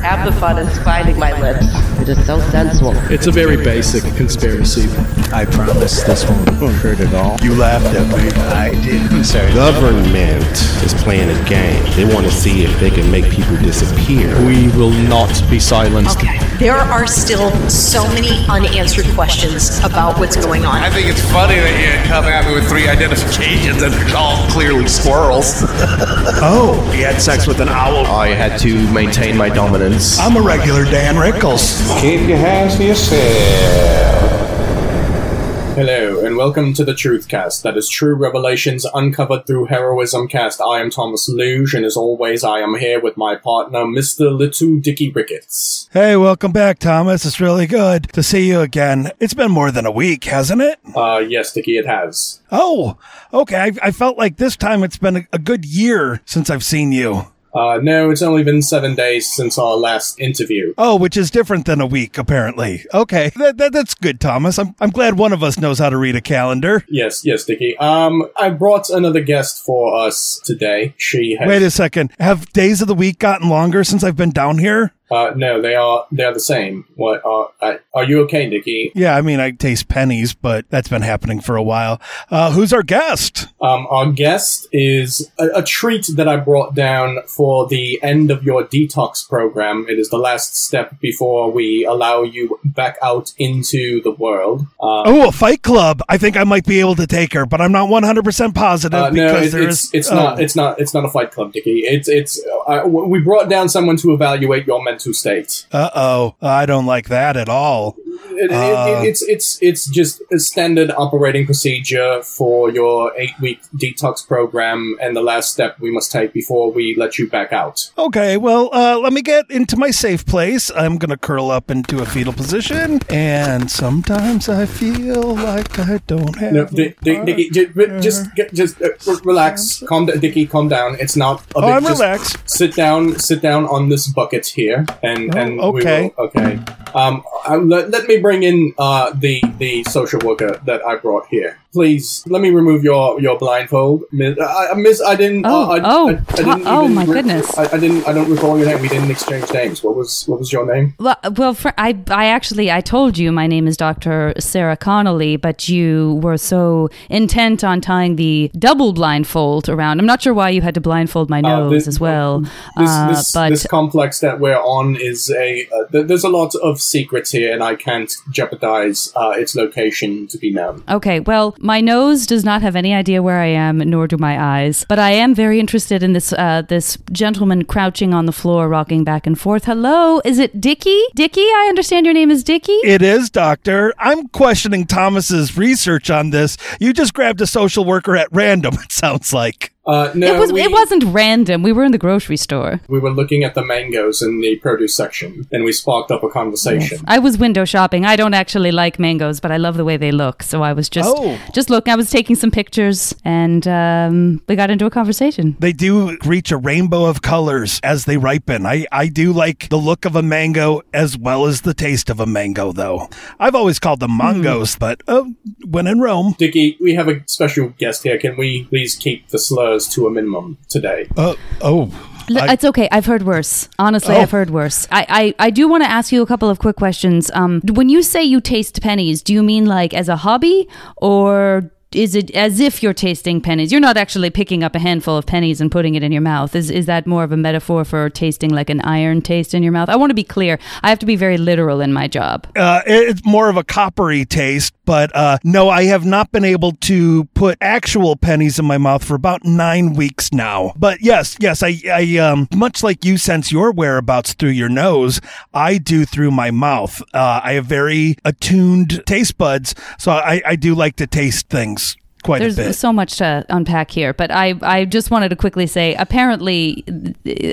Half the fun is finding my lips. It is so sensual. It's a very basic conspiracy. I promise this won't hurt at all. You laughed at me. I did. I'm sorry. Government is playing a game. They want to see if they can make people disappear. We will not be silenced. Okay. There are still so many unanswered questions about what's going on. I think it's funny that you come at me with three identifications and they're all clearly squirrels. oh, he had sex with an owl. I had to maintain my dominance. I'm a regular Don Rickles. Keep your hands to yourself. Hello, and welcome to the Truthcast. That is True Revelations Uncovered Through Heroism Cast. I am Thomas Luge, and as always, I am here with my partner, Mr. Little Dicky Ricketts. Hey, welcome back, Thomas. It's really good to see you again. It's been more than a week, hasn't it? Uh, yes, Dicky, it has. Oh, okay. I, I felt like this time it's been a, a good year since I've seen you. Uh, no, it's only been seven days since our last interview. Oh, which is different than a week, apparently. Okay, that, that, that's good, Thomas. I'm, I'm glad one of us knows how to read a calendar. Yes, yes, Dickie. Um, I brought another guest for us today. She has. Wait a second. Have days of the week gotten longer since I've been down here? Uh, no, they are they are the same. What are uh, are you okay, Nikki? Yeah, I mean I taste pennies, but that's been happening for a while. Uh, who's our guest? Um, our guest is a, a, treat that I brought down for the end of your detox program. It is the last step before we allow you back out into the world. Uh, oh, a fight club! I think I might be able to take her, but I'm not 100 percent positive uh, no, it, it's it's oh. not it's not it's not a fight club, Dickie. It's it's uh, we brought down someone to evaluate your mental mental state. Uh oh, I don't like that at all. It, uh, it, it's it's it's just a standard operating procedure for your eight week detox program, and the last step we must take before we let you back out. Okay, well, uh, let me get into my safe place. I'm gonna curl up into a fetal position, and sometimes I feel like I don't have. No, D- D- Dickie, just just, just uh, relax, calm down, Dickie, calm down. It's not. A big, oh, I'm relaxed. Sit down, sit down on this bucket here, and oh, and okay, will, okay. Um, let, let me bring in uh, the the social worker that I brought here. Please let me remove your, your blindfold, Miss. I, miss, I didn't. Oh, uh, I, oh, I, I didn't oh my re- goodness! I, I, didn't. I don't recall your name. We didn't exchange names. What was what was your name? Well, well, for, I I actually I told you my name is Doctor Sarah Connolly, but you were so intent on tying the double blindfold around. I'm not sure why you had to blindfold my uh, nose uh, this, as well. This, uh, this, but this complex that we're on is a. Uh, there's a lot of secrets here, and I can't jeopardize uh, its location to be known. Okay, well, my nose does not have any idea where I am, nor do my eyes. But I am very interested in this uh, this gentleman crouching on the floor, rocking back and forth. Hello, is it Dicky? Dicky, I understand your name is Dicky. It is, Doctor. I'm questioning Thomas's research on this. You just grabbed a social worker at random. It sounds like. Uh, no, it was. We, it wasn't random. We were in the grocery store. We were looking at the mangoes in the produce section, and we sparked up a conversation. Yes. I was window shopping. I don't actually like mangoes, but I love the way they look. So I was just oh. just looking. I was taking some pictures, and um, we got into a conversation. They do reach a rainbow of colors as they ripen. I I do like the look of a mango as well as the taste of a mango, though. I've always called them mangos, mm. but uh, when in Rome, Dickie, we have a special guest here. Can we please keep the slur to a minimum today. Uh, oh. I, it's okay. I've heard worse. Honestly, oh. I've heard worse. I, I, I do want to ask you a couple of quick questions. Um, when you say you taste pennies, do you mean like as a hobby or is it as if you're tasting pennies? You're not actually picking up a handful of pennies and putting it in your mouth. Is is that more of a metaphor for tasting like an iron taste in your mouth? I want to be clear. I have to be very literal in my job. Uh, it's more of a coppery taste, But uh, no, I have not been able to put actual pennies in my mouth for about nine weeks now. But yes, yes, I, I um, much like you sense your whereabouts through your nose, I do through my mouth. Uh, I have very attuned taste buds, so I, I do like to taste things quite There's so much to unpack here, but I, I just wanted to quickly say apparently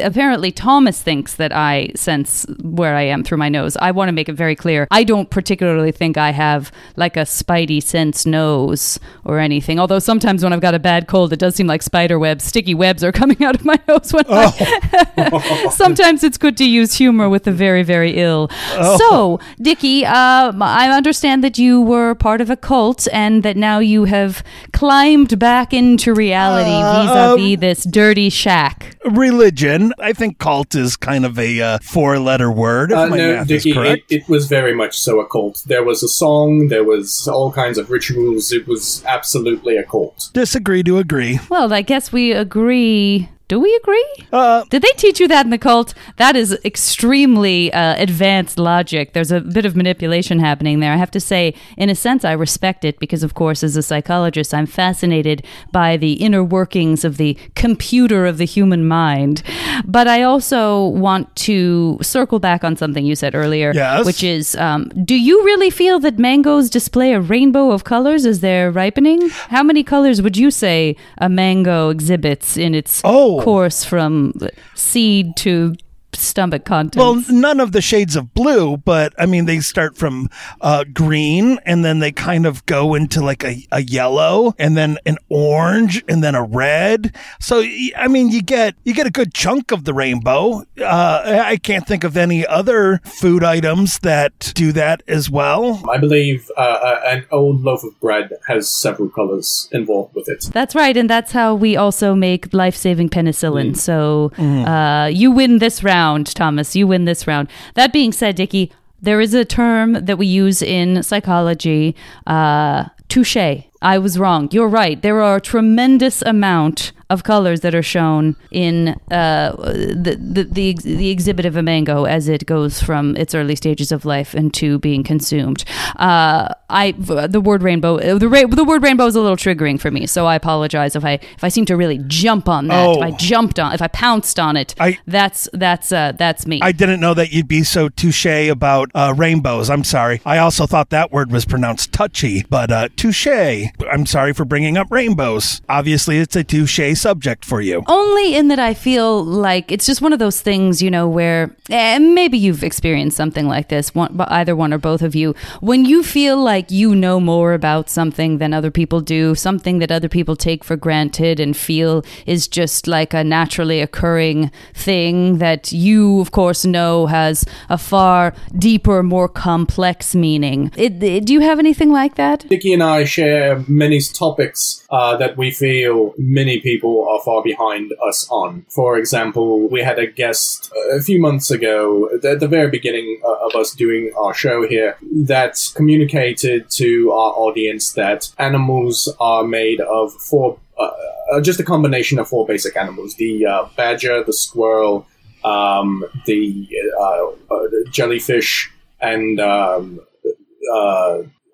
apparently Thomas thinks that I sense where I am through my nose. I want to make it very clear. I don't particularly think I have like a spidey sense nose or anything. Although sometimes when I've got a bad cold, it does seem like spider webs, sticky webs are coming out of my nose when I Sometimes it's good to use humor with the very very ill. Oh. So, Dickie, um, I understand that you were part of a cult and that now you have climbed back into reality Uh, vis-a-vis um, this dirty shack. Religion. I think cult is kind of a uh, four-letter word. If Uh, my no, math Dickie, is correct. it, it was very much so a cult. There was a song, there was all kinds of rituals. It was absolutely a cult. Disagree to agree. Well, I guess we agree. Do we agree? Uh, Did they teach you that in the cult? That is extremely uh, advanced logic. There's a bit of manipulation happening there. I have to say, in a sense, I respect it because, of course, as a psychologist, I'm fascinated by the inner workings of the computer of the human mind. But I also want to circle back on something you said earlier, Yes? which is um, do you really feel that mangoes display a rainbow of colors as they're ripening? How many colors would you say a mango exhibits in its Oh. Course from seed to stomach contents? Well, none of the shades of blue, but I mean, they start from uh, green and then they kind of go into like a, a yellow and then an orange and then a red. So, I mean, you get you get a good chunk of the rainbow. Uh, I can't think of any other food items that do that as well. I believe uh, uh, an old loaf of bread has several colors involved with it. That's right, and that's how we also make life-saving penicillin. So uh, you win this round, Thomas. You win this round. That being said, Dickie, there is a term that we use in psychology. Uh, touche. I was wrong. You're right. There are a tremendous amount of colors that are shown in uh, the, the the the exhibit of a mango as it goes from its early stages of life into being consumed. Uh, I the word rainbow uh, the ra- the word rainbow is a little triggering for me, so I apologize if I if I seem to really jump on that. If I Oh. jumped on, if I pounced on it, I- that's that's uh, that's me. I didn't know that you'd be so touche about uh, rainbows. I'm sorry. I also thought that word was pronounced touchy, but uh, touche. I'm sorry for bringing up rainbows. Obviously, it's a touche subject for you. Only in that I feel like it's just one of those things, you know, where eh, maybe you've experienced something like this, one, but either one or both of you. When you feel like you know more about something than other people do, something that other people take for granted and feel is just like a naturally occurring thing that you, of course, know has a far deeper, more complex meaning. It, it- do you have anything like that? Dickie and I share many topics uh, that we feel many people are far behind us on. For example, we had a guest a few months ago, at the very beginning uh, of us doing our show here, that communicated to our audience that animals are made of four, uh, uh, just a combination of four basic animals the uh, badger, the squirrel, um, the, uh, uh, jellyfish, and um,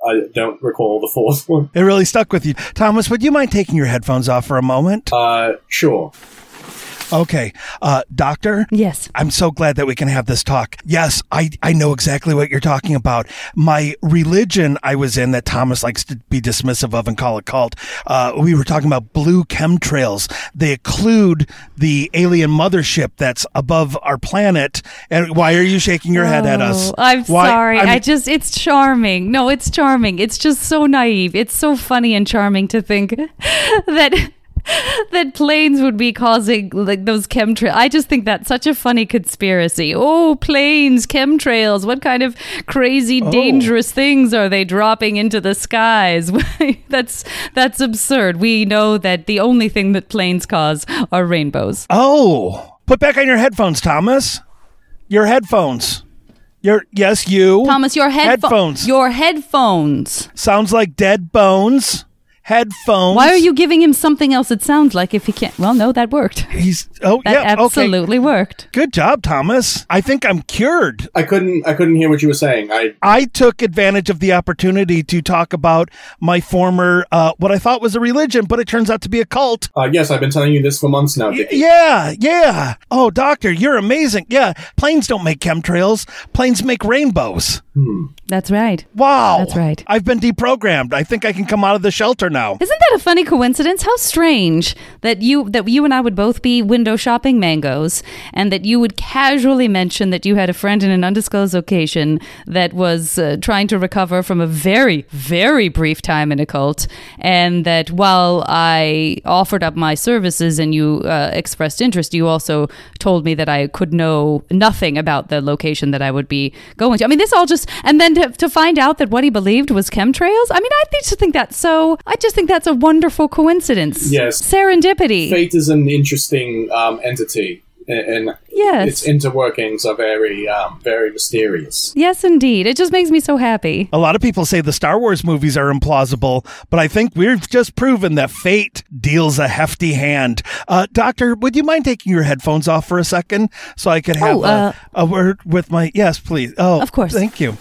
I don't recall the fourth one. It really stuck with you. Thomas, would you mind taking your headphones off for a moment? Uh, sure. Okay. Uh, doctor? Yes. I'm so glad that we can have this talk. Yes, I, I know exactly what you're talking about. My religion I was in that Thomas likes to be dismissive of and call a cult. Uh, we were talking about blue chemtrails. They occlude the alien mothership that's above our planet. And why are you shaking your head at us? Oh, I'm Why- sorry. I I, just, it's charming. No, it's charming. It's just so naive. It's so funny and charming to think that. That planes would be causing like those chemtrails. I just think that's such a funny conspiracy. Oh, planes, chemtrails. What kind of crazy, Oh. dangerous things are they dropping into the skies? that's that's absurd. We know that the only thing that planes cause are rainbows. Oh, put back on your headphones, Thomas. Your headphones. Your yes, you. Thomas, your headpho- headphones. Your headphones. Sounds like dead bones. Headphones. Why are you giving him something else it sounds like if he can't? Well, no, that worked. He's oh That yeah, absolutely okay. worked. Good job, Thomas. I think I'm cured. I couldn't. I couldn't hear what you were saying. I. I took advantage of the opportunity to talk about my former, uh, what I thought was a religion, but it turns out to be a cult. Uh, yes, I've been telling you this for months now, Dickie. Yeah, yeah. Oh, doctor, you're amazing. Yeah, planes don't make chemtrails. Planes make rainbows. That's right. Wow. That's right. I've been deprogrammed. I think I can come out of the shelter now. Isn't that a funny coincidence? How strange that you that you and I would both be window shopping mangoes, and that you would casually mention that you had a friend in an undisclosed location that was uh, trying to recover from a very very brief time in a cult, and that while I offered up my services and you uh, expressed interest, you also told me that I could know nothing about the location that I would be going to. I mean, this all just and then to, to find out that what he believed was chemtrails. I mean, I just think that's so. I just think that's a wonderful coincidence. Yes. serendipity. Fate is an interesting um, entity, and, and Yes. its interworkings are very, um, very mysterious. Yes, indeed. It just makes me so happy. A lot of people say the Star Wars movies are implausible, but I think we've just proven that fate deals a hefty hand. Uh, doctor, would you mind taking your headphones off for a second so I could have Oh, uh, a, a word with my. Yes, please. Oh, Of course. Thank you.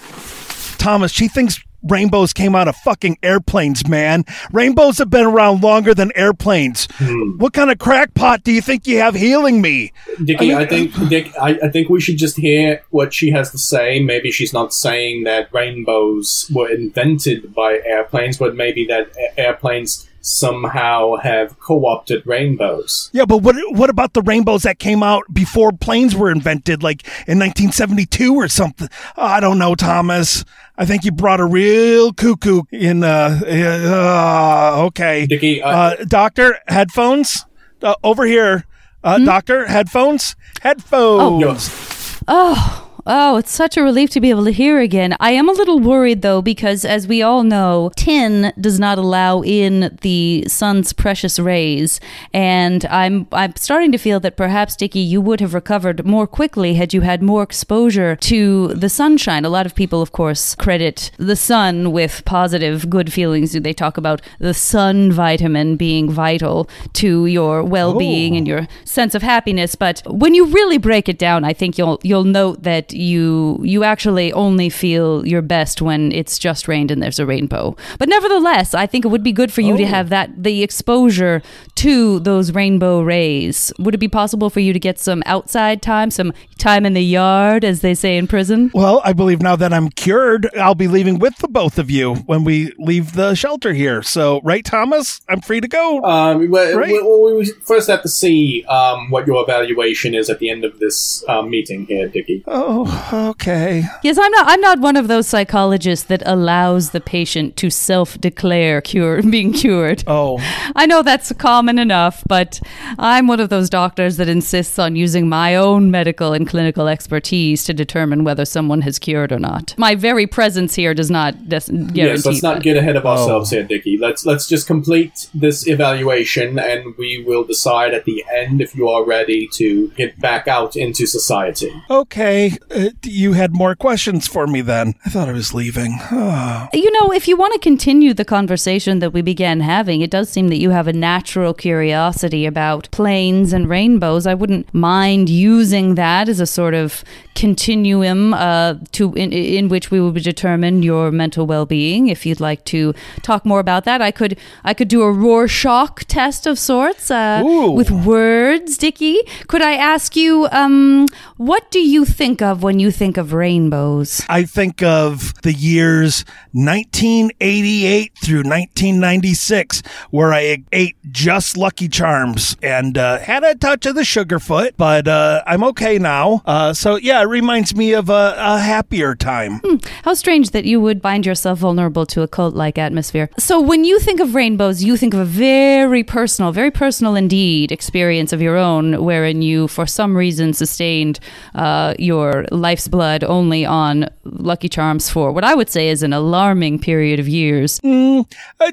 Thomas, she thinks rainbows came out of fucking airplanes, man. Rainbows have been around longer than airplanes. Hmm. What kind of crackpot do you think you have healing me? Dickie, I I, think Dick, I, I think we should just hear what she has to say. Maybe she's not saying that rainbows were invented by airplanes, but maybe that airplanes somehow have co-opted rainbows. Yeah, but what what about the rainbows that came out before planes were invented, like in 1972 or something? I don't know, Thomas. I think you brought a real cuckoo in. Uh, uh okay, Dickie, uh, doctor, headphones uh, over here. Uh, Doctor, headphones, headphones. Oh, oh, Oh, it's such a relief to be able to hear again. I am a little worried though, because as we all know, tin does not allow in the sun's precious rays, and I'm I'm starting to feel that perhaps Dicky, you would have recovered more quickly had you had more exposure to the sunshine. A lot of people, of course, credit the sun with positive, good feelings. Do They talk about the sun vitamin being vital to your well-being oh. and your sense of happiness. But when you really break it down, I think you'll you'll note that you you actually only feel your best when it's just rained and there's a rainbow. But nevertheless, I think it would be good for you to oh. have that the exposure to those rainbow rays. Would it be possible for you to get some outside time, some time in the yard, as they say in prison? Well, I believe now that I'm cured, I'll be leaving with the both of you when we leave the shelter here. So, right, Thomas? I'm free to go. Um, well, Right. we, we first have to see um, what your evaluation is at the end of this um, meeting here, Dickie. oh, okay. Yes, I'm not. I'm not one of those psychologists that allows the patient to self-declare cure being cured. Oh, I know that's common enough, but I'm one of those doctors that insists on using my own medical and clinical expertise to determine whether someone has cured or not. My very presence here does not des- guarantee Yes, let's not that. get ahead of Oh. ourselves here, Dickie. Let's let's just complete this evaluation, and we will decide at the end if you are ready to get back out into society. okay. Uh, you had more questions for me then. I thought I was leaving. Oh. You know, if you want to continue the conversation that we began having, it does seem that you have a natural curiosity about planes and rainbows. I wouldn't mind using that as a sort of continuum uh, to in, in which we would determine your mental well-being. If you'd like to talk more about that, I could I could do a Rorschach test of sorts uh, with words. Dickie, could I ask you, um, what do you think of when you think of rainbows? I think of the years 1988 through 1996, where I ate just Lucky Charms and uh, had a touch of the Sugarfoot, but uh, I'm okay now. Uh, so, yeah, it reminds me of a, a happier time. How strange that you would find yourself vulnerable to a cult like atmosphere. So, when you think of rainbows, you think of a very personal, very personal indeed experience of your own, wherein you, for some reason, sustained uh, your life's blood only on Lucky Charms for what I would say is an alarming period of years. Uh,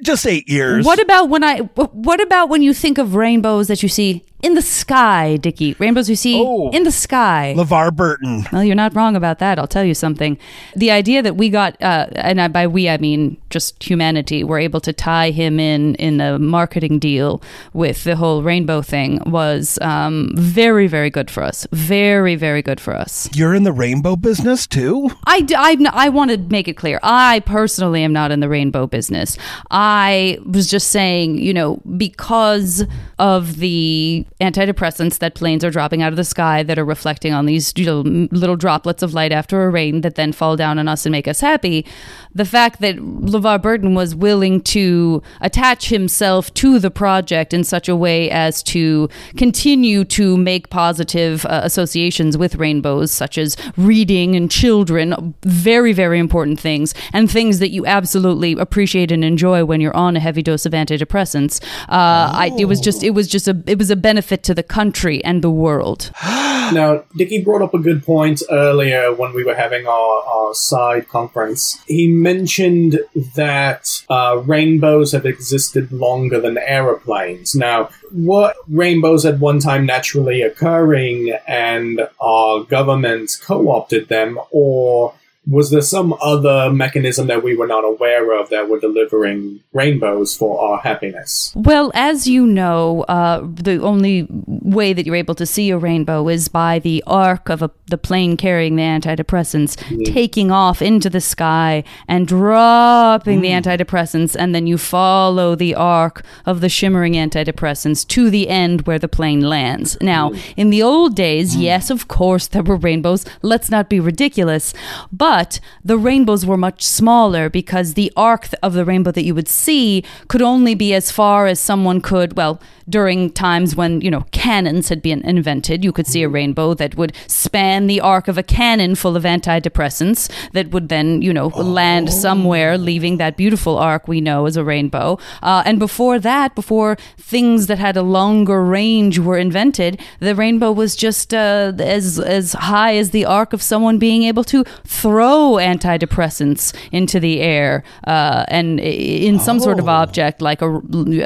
just eight years. What about when I? What about when you think of rainbows that you see in the sky, Dickie. Rainbows we see Oh. in the sky. LeVar Burton. Well, you're not wrong about that. I'll tell you something. The idea that we got, uh, and I, by we I mean just humanity, were able to tie him in in a marketing deal with the whole rainbow thing was um, very, very good for us. Very, very good for us. You're in the rainbow business too? I, d- I, I want to make it clear. I personally am not in the rainbow business. I was just saying, you know, because of the antidepressants that planes are dropping out of the sky that are reflecting on these you know, little droplets of light after a rain that then fall down on us and make us happy, the fact that LeVar Burton was willing to attach himself to the project in such a way as to continue to make positive uh, associations with rainbows, such as reading and children, very, very important things, and things that you absolutely appreciate and enjoy when you're on a heavy dose of antidepressants. Uh, I, it was just, it was just a, it was a benefit to the country and the world. Now, Dicky brought up a good point earlier when we were having our, our side conference. He mentioned that uh, rainbows have existed longer than aeroplanes. Now, what rainbows at one time naturally occurring and our government co opted them, or was there some other mechanism that we were not aware of that were delivering rainbows for our happiness? Well, as you know, uh, the only way that you're able to see a rainbow is by the arc of a, the plane carrying the antidepressants hmm. taking off into the sky and dropping the hmm. antidepressants, and then you follow the arc of the shimmering antidepressants to the end where the plane lands. Now, hmm. in the old days, yes, of course, there were rainbows. Let's not be ridiculous. But the rainbows were much smaller because the arc of the rainbow that you would see could only be as far as someone could, well, during times when, you know, cannons had been invented, you could see a rainbow that would span the arc of a cannon full of antidepressants that would then, you know, land somewhere, leaving that beautiful arc we know as a rainbow. Uh, and before that, before things that had a longer range were invented, the rainbow was just uh, as as high as the arc of someone being able to throw antidepressants into the air uh, and in some sort of object like a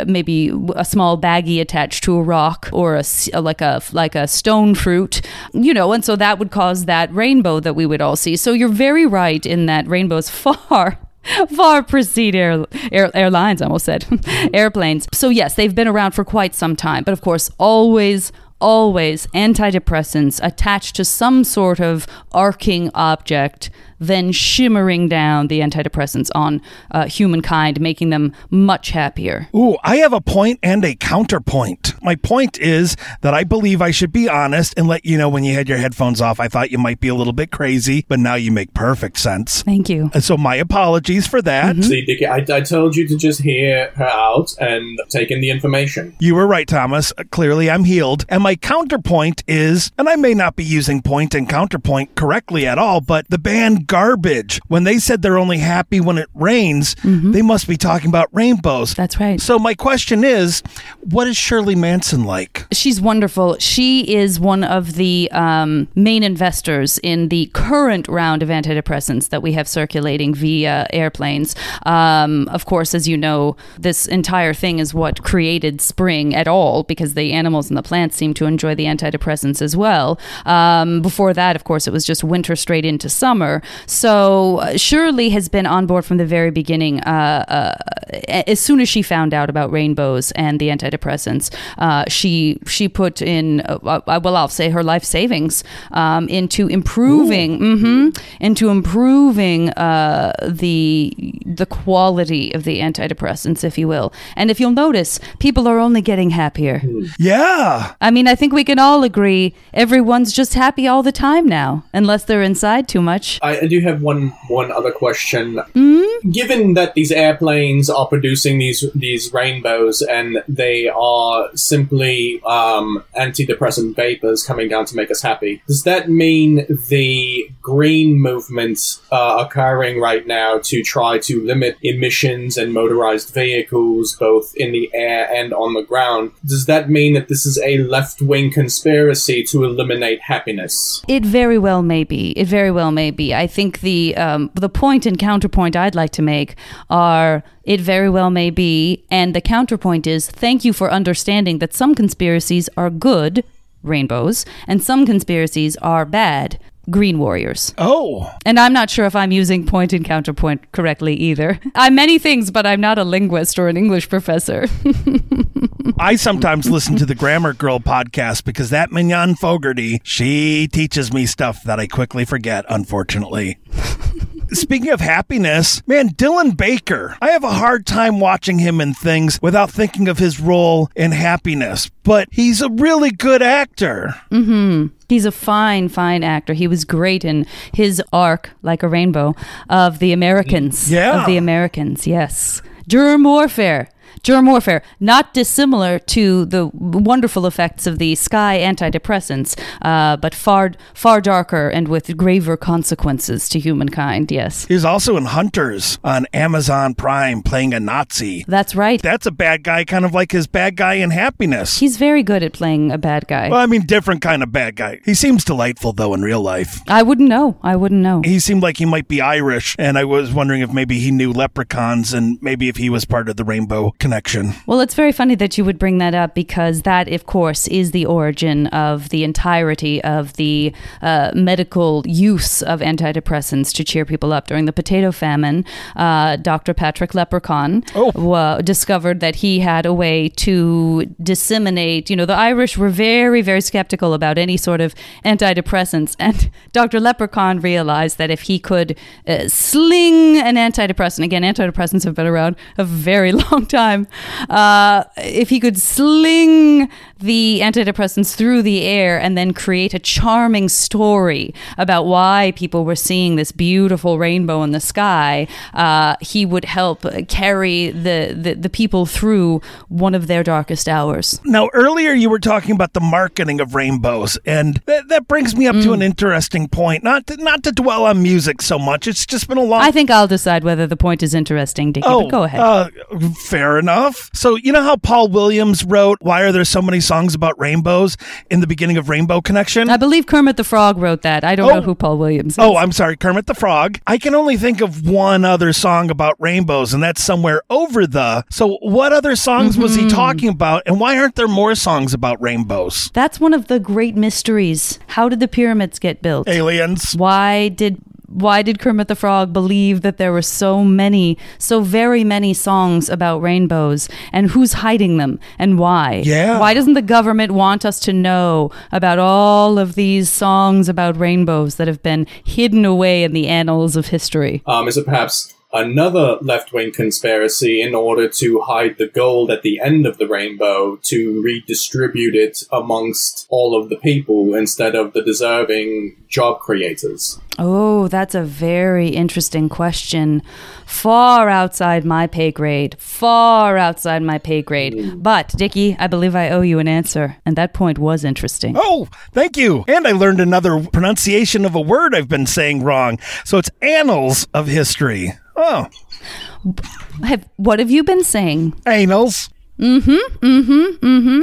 maybe a small baggie attached to a rock or a s- like a like a stone fruit you know and so that would cause that rainbow that we would all see. So you're very right in that rainbows far far precede air, air, airlines I almost said airplanes. So yes they've been around for quite some time but of course always always antidepressants attached to some sort of arcing object then shimmering down the antidepressants on uh, humankind making them much happier Ooh, I have a point and a counterpoint. My point is that I believe I should be honest and let you know when you had your headphones off, I thought you might be a little bit crazy, but now you make perfect sense. thank you And so my apologies for that. See, Dickie, I, I told you to just hear her out and take in the information. You were right, Thomas. Uh, Clearly, I'm healed. And my counterpoint is, and I may not be using point and counterpoint correctly at all, but the band Garbage, when they said they're only happy when it rains, they must be talking about rainbows. That's right. So my question is, what is Shirley Manson like? She's wonderful. She is one of the um, main investors in the current round of antidepressants that we have circulating via airplanes. Um, of course, as you know, this entire thing is what created spring at all because the animals and the plants seem to enjoy the antidepressants as well. Um, before that, of course, it was just winter straight into summer. So uh, Shirley has been on board from the very beginning. Uh, uh, as soon as she found out about rainbows and the antidepressants, uh, she she put in well, I'll say her life savings um, into improving mhm, into improving uh, the the quality of the antidepressants, if you will. And if you'll notice, people are only getting happier. Yeah. I mean, I think we can all agree everyone's just happy all the time now, unless they're inside too much. I, I do have one one other question. Given that these airplanes are producing these these rainbows and they are simply um, antidepressant vapors coming down to make us happy, does that mean the green movement uh, occurring right now to try to limit emissions and motorized vehicles, both in the air and on the ground, does that mean that this is a left left wing conspiracy to eliminate happiness. It very well may be. It very well may be. I think the um, the point and counterpoint I'd like to make are it very well may be, and the counterpoint is thank you for understanding that some conspiracies are good, rainbows, and some conspiracies are bad, Green Warriors. Oh. And I'm not sure if I'm using point and counterpoint correctly either. I'm many things, but I'm not a linguist or an English professor. I sometimes listen to the Grammar Girl podcast because that Mignon Fogarty, she teaches me stuff that I quickly forget, unfortunately. Speaking of happiness, man, Dylan Baker. I have a hard time watching him in things without thinking of his role in happiness, but he's a really good actor. Mm-hmm. He's a fine, fine actor. He was great in his arc, like a rainbow, of the Americans. Yeah. Of the Americans, yes. Germ warfare. Germ warfare, not dissimilar to the wonderful effects of the sky antidepressants, uh, but far, far darker and with graver consequences to humankind. Yes, He's also in Hunters on Amazon Prime playing a Nazi. that's right. That's a bad guy, kind of like his bad guy in Happiness. He's very good at playing a bad guy. Well, I mean, different kind of bad guy. He seems delightful, though, in real life. I wouldn't know. I wouldn't know. He seemed like he might be Irish, and I was wondering if maybe he knew leprechauns and maybe if he was part of the Rainbow Connection. Well, it's very funny that you would bring that up because that, of course, is the origin of the entirety of the uh, medical use of antidepressants to cheer people up. During the potato famine, uh, Dr. Patrick Leprechaun wa- discovered that he had a way to disseminate. You know, the Irish were very, very skeptical about any sort of antidepressants, and Dr. Leprechaun realized that if he could uh, sling an antidepressant, again, antidepressants have been around a very long time. Uh, if he could sling the antidepressants through the air and then create a charming story about why people were seeing this beautiful rainbow in the sky, uh, he would help carry the, the, the people through one of their darkest hours. Now, earlier you were talking about the marketing of rainbows, and that, that brings me up to an interesting point. Not to, not to dwell on music so much. It's just been a long. I think I'll decide whether the point is interesting, Dickie, Oh, but go ahead. Uh, fair enough. So you know how Paul Williams wrote "Why Are There So Many Songs Songs about Rainbows" in the beginning of Rainbow Connection? I believe Kermit the Frog wrote that. I don't Oh. know who Paul Williams is. Oh, I'm sorry, Kermit the Frog. I can only think of one other song about rainbows, and that's somewhere over the. So, what other songs was Mm-hmm. he talking about, and why aren't there more songs about rainbows? That's one of the great mysteries. How did the pyramids get built? Aliens. Why did why did Kermit the Frog believe that there were so many, so very many songs about rainbows and who's hiding them and why? Yeah. Why doesn't the government want us to know about all of these songs about rainbows that have been hidden away in the annals of history? Um, is it perhaps another left wing conspiracy in order to hide the gold at the end of the rainbow to redistribute it amongst all of the people instead of the deserving job creators? Oh, that's a very interesting question. Far outside my pay grade. Far outside my pay grade. Hmm. But, Dickie, I believe I owe you an answer. And that point was interesting. Oh, thank you. And I learned another pronunciation of a word I've been saying wrong. So it's annals of history. Oh, Have, what have you been saying? annals. Mm hmm, mm hmm, mm hmm.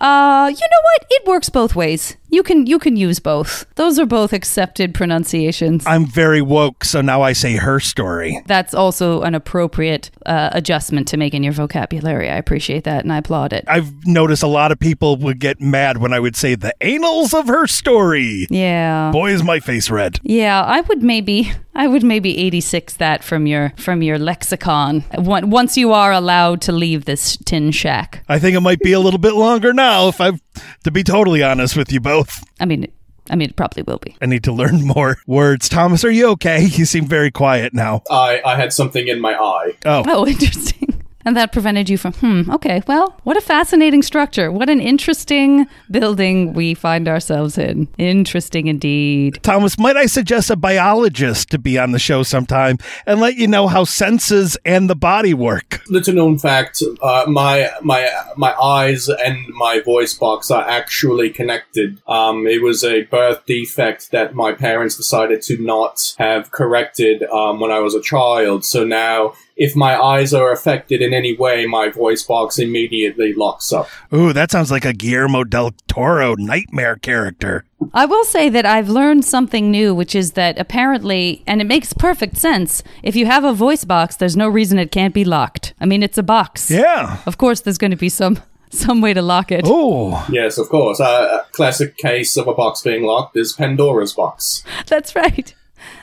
Uh, you know what? It works both ways. You can you can use both. Those are both accepted pronunciations. I'm very woke, so now I say her story. That's also an appropriate uh, adjustment to make in your vocabulary. I appreciate that and I applaud it. I've noticed a lot of people would get mad when I would say the annals of her story. Yeah. Boy, is my face red. Yeah, I would maybe I would maybe 86 that from your from your lexicon. Once once you are allowed to leave this tin shack. I think it might be a little bit longer now, if I've to be totally honest with you both. I mean, I mean it probably will be. I need to learn more words. Thomas, are you okay? You seem very quiet now. I, I had something in my eye. Oh. Oh, interesting. And that prevented you from, hmm, okay, well, what a fascinating structure. What an interesting building we find ourselves in. Interesting indeed. Thomas, might I suggest a biologist to be on the show sometime and let you know how senses and the body work? Little known fact: uh, my my my eyes and my voice box are actually connected. Um, it was a birth defect that my parents decided to not have corrected um, when I was a child. So now if my eyes are affected in any way, my voice box immediately locks up. Ooh, that sounds like a Guillermo del Toro nightmare character. I will say that I've learned something new, which is that apparently, and it makes perfect sense, if you have a voice box, there's no reason it can't be locked. I mean, it's a box. Yeah. Of course, there's going to be some some way to lock it. Oh. Yes, of course. Uh, a classic case of a box being locked is Pandora's box. That's right.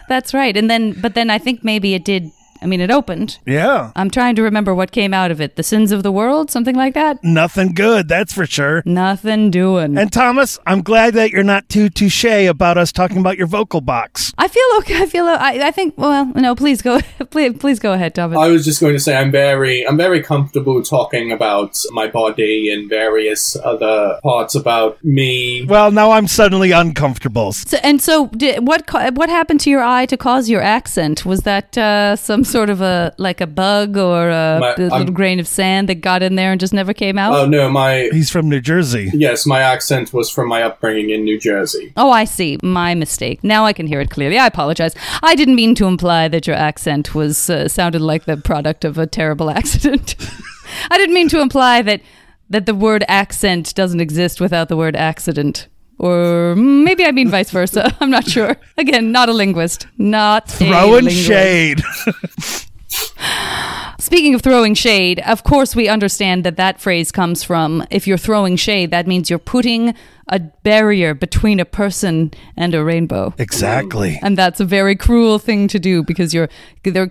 That's right. And then, but then I think maybe it did. I mean, it opened. Yeah. I'm trying to remember what came out of it. The sins of the world, something like that. Nothing good, that's for sure. Nothing doing. And Thomas, I'm glad that you're not too touche about us talking about your vocal box. I feel okay. I feel. I, I think. Well, no. Please go. Please, please go ahead, Thomas. I was just going to say I'm very, I'm very comfortable talking about my body and various other parts about me. Well, now I'm suddenly uncomfortable. So, and so, did, what what happened to your eye to cause your accent? Was that uh, some sort of a like a bug or a My- little I'm- grain of sand that got in there and just never came out? Oh no, my He's from New Jersey. yes, my accent was from my upbringing in New Jersey. Oh, I see. My mistake. Now I can hear it clearly. I apologize. I didn't mean to imply that your accent was uh, sounded like the product of a terrible accident. I didn't mean to imply that that the word accent doesn't exist without the word accident. Or maybe I mean vice versa. I'm not sure. Again, not a linguist. Not Throwing shade. Speaking of throwing shade, of course, we understand that that phrase comes from if you're throwing shade, that means you're putting a barrier between a person and a rainbow. exactly. And that's a very cruel thing to do because you're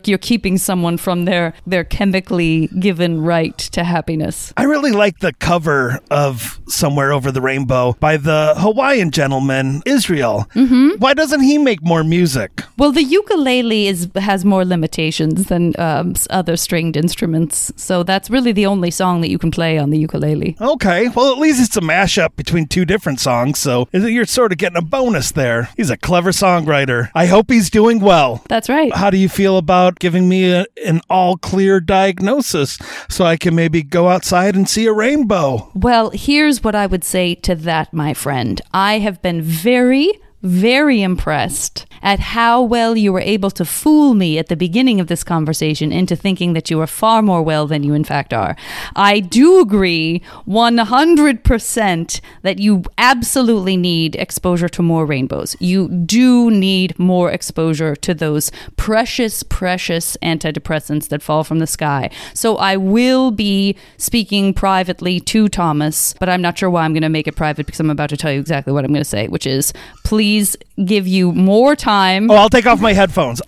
you're keeping someone from their their chemically given right to happiness. I really like the cover of Somewhere Over the Rainbow by the Hawaiian gentleman, Israel. Mm-hmm. Why doesn't he make more music? Well, the ukulele is has more limitations than um, other stringed instruments, so that's really the only song that you can play on the ukulele. Okay, well, at least it's a mashup between two different songs, so you're sort of getting a bonus there. He's a clever songwriter. I hope he's doing well. That's right. How do you feel about giving me a, an all clear diagnosis so I can maybe go outside and see a rainbow? Well, here's what I would say to that, my friend. I have been very, very impressed at how well you were able to fool me at the beginning of this conversation into thinking that you are far more well than you in fact are. I do agree 100% that you absolutely need exposure to more rainbows. You do need more exposure to those precious, precious antidepressants that fall from the sky. So I will be speaking privately to Thomas, but I'm not sure why I'm going to make it private because I'm about to tell you exactly what I'm going to say, which is please give you more time. Oh, I'll take off my headphones.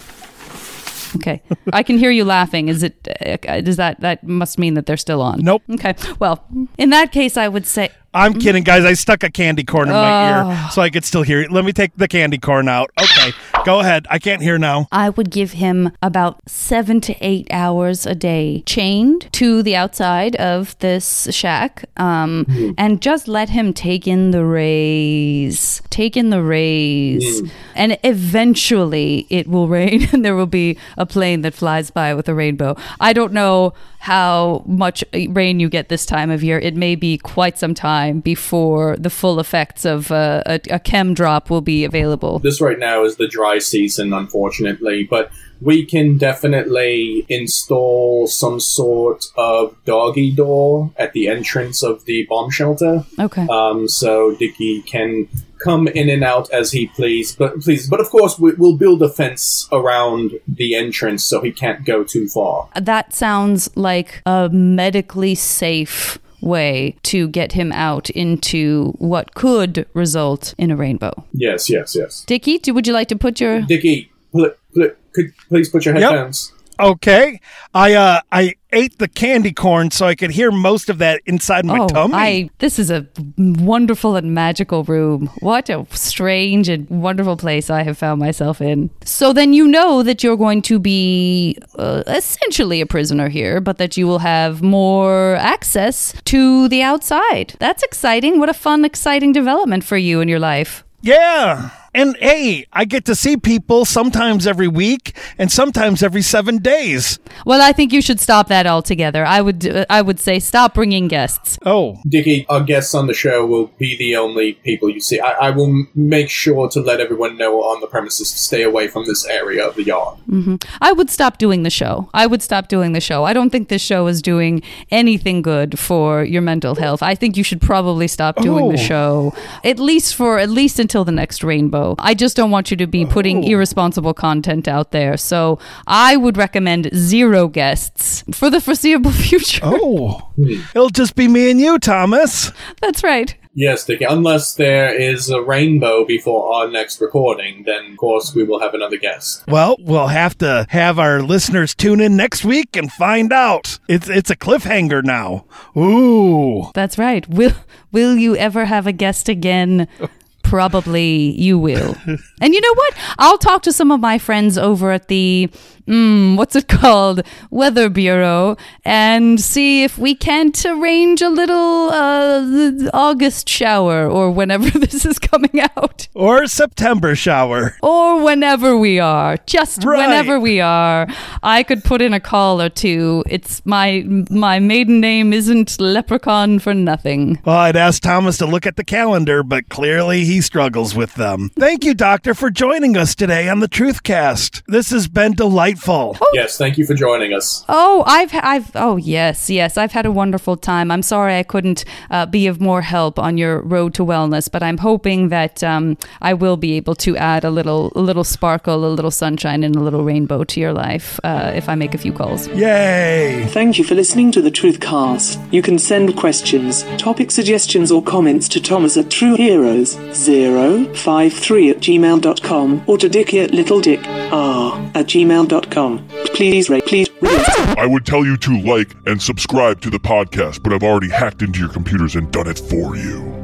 Okay. I can hear you laughing. Is it uh, does that that must mean that they're still on? Nope. Okay. Well, in that case I would say I'm kidding, guys. I stuck a candy corn in my Oh. ear so I could still hear it. Let me take the candy corn out. Okay, go ahead. I can't hear now. I would give him about seven to eight hours a day chained to the outside of this shack um, hmm. and just let him take in the rays. Take in the rays. Hmm. And eventually it will rain and there will be a plane that flies by with a rainbow. I don't know how much uh, rain you get this time of year. It may be quite some time before the full effects of uh, a, a chem drop will be available. This right now is the dry season, unfortunately, but we can definitely install some sort of doggy door at the entrance of the bomb shelter. Okay. Um, so Dicky can come in and out as he please, but please, but of course we, we'll build a fence around the entrance so he can't go too far. That sounds like a medically safe way to get him out into what could result in a rainbow. Yes, yes, yes. Dickie, do, would you like to put your Dicky, pl- pl- could please put your Yep. Okay, I uh I ate the candy corn so I could hear most of that inside my oh, tummy. I this is a wonderful and magical room. What a strange and wonderful place I have found myself in. So then you know that you're going to be uh, essentially a prisoner here, but that you will have more access to the outside. That's exciting. What a fun, exciting development for you in your life. Yeah. And hey, I get to see people sometimes every week and sometimes every seven days. Well, I think you should stop that altogether. I would, uh, I would say, stop bringing guests. Oh, Dickie, our guests on the show will be the only people you see. I, I will make sure to let everyone know on the premises to stay away from this area of the yard. hmm I would stop doing the show. I would stop doing the show. I don't think this show is doing anything good for your mental health. I think you should probably stop doing the Oh. show at least for at least until the next rainbow. I just don't want you to be putting oh. irresponsible content out there. So I would recommend zero guests for the foreseeable future. Oh, hmm. it'll just be me and you, Thomas. That's right. Yes, Dickie, unless there is a rainbow before our next recording, then of course we will have another guest. Well, we'll have to have our listeners tune in next week and find out. It's it's a cliffhanger now. Ooh. That's right. Will will you ever have a guest again? Probably you will. and you know what? I'll talk to some of my friends over at the mm, what's it called? Weather Bureau and see if we can't arrange a little uh, August shower or whenever this is coming out. Or September shower. Or whenever we are. Just Right. whenever we are. I could put in a call or two. It's my my maiden name isn't Leprechaun for nothing. Well, I'd asked Thomas to look at the calendar, but clearly he struggles with them. Thank you, Doctor, for joining us today on the Truthcast. This has been delightful. Yes, thank you for joining us. Oh, I've, I've, oh yes, yes, I've had a wonderful time. I'm sorry I couldn't uh, be of more help on your road to wellness, but I'm hoping that um, I will be able to add a little, a little sparkle, a little sunshine, and a little rainbow to your life uh, if I make a few calls. Yay! Thank you for listening to the Truthcast. You can send questions, topic suggestions, or comments to Thomas at TrueHeroes053 at gmail.com or to Dickie at LittleDickR at gmail.com. Please rate, please rate. I would tell you to like and subscribe to the podcast, but I've already hacked into your computers and done it for you.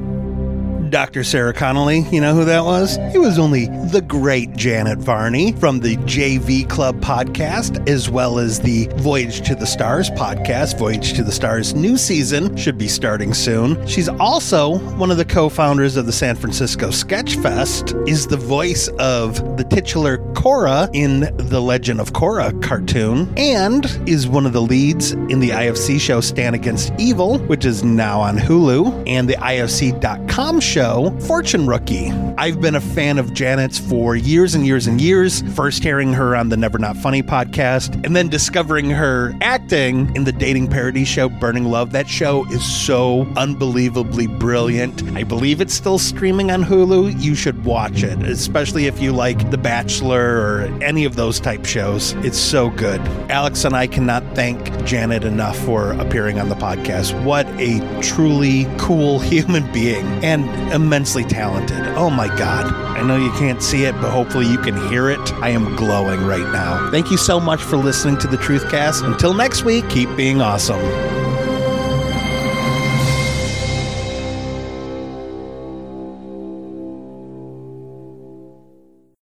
Dr. Sarah Connolly, you know who that was? It was only the great Janet Varney from the JV Club podcast, as well as the Voyage to the Stars podcast. Voyage to the Stars new season should be starting soon. She's also one of the co founders of the San Francisco Sketch Fest, is the voice of the titular Korra in the Legend of Korra cartoon, and is one of the leads in the IFC show Stan Against Evil, which is now on Hulu, and the IFC.com show Fortune Rookie. I've been a fan of Janet's for years and years and years, first hearing her on the Never Not Funny podcast, and then discovering her acting in the dating parody show Burning Love. That show is so unbelievably brilliant. I believe it's still streaming on Hulu. You should watch it, especially if you like The Bachelor or any of those type shows. It's so good. Alex and I cannot thank Janet enough for appearing on the podcast. What a truly cool human being and immensely talented. Oh my God. I know you can't see it, but hopefully you can hear it. I am glowing right now. Thank you so much for listening to the Truthcast. Until next week, keep being awesome.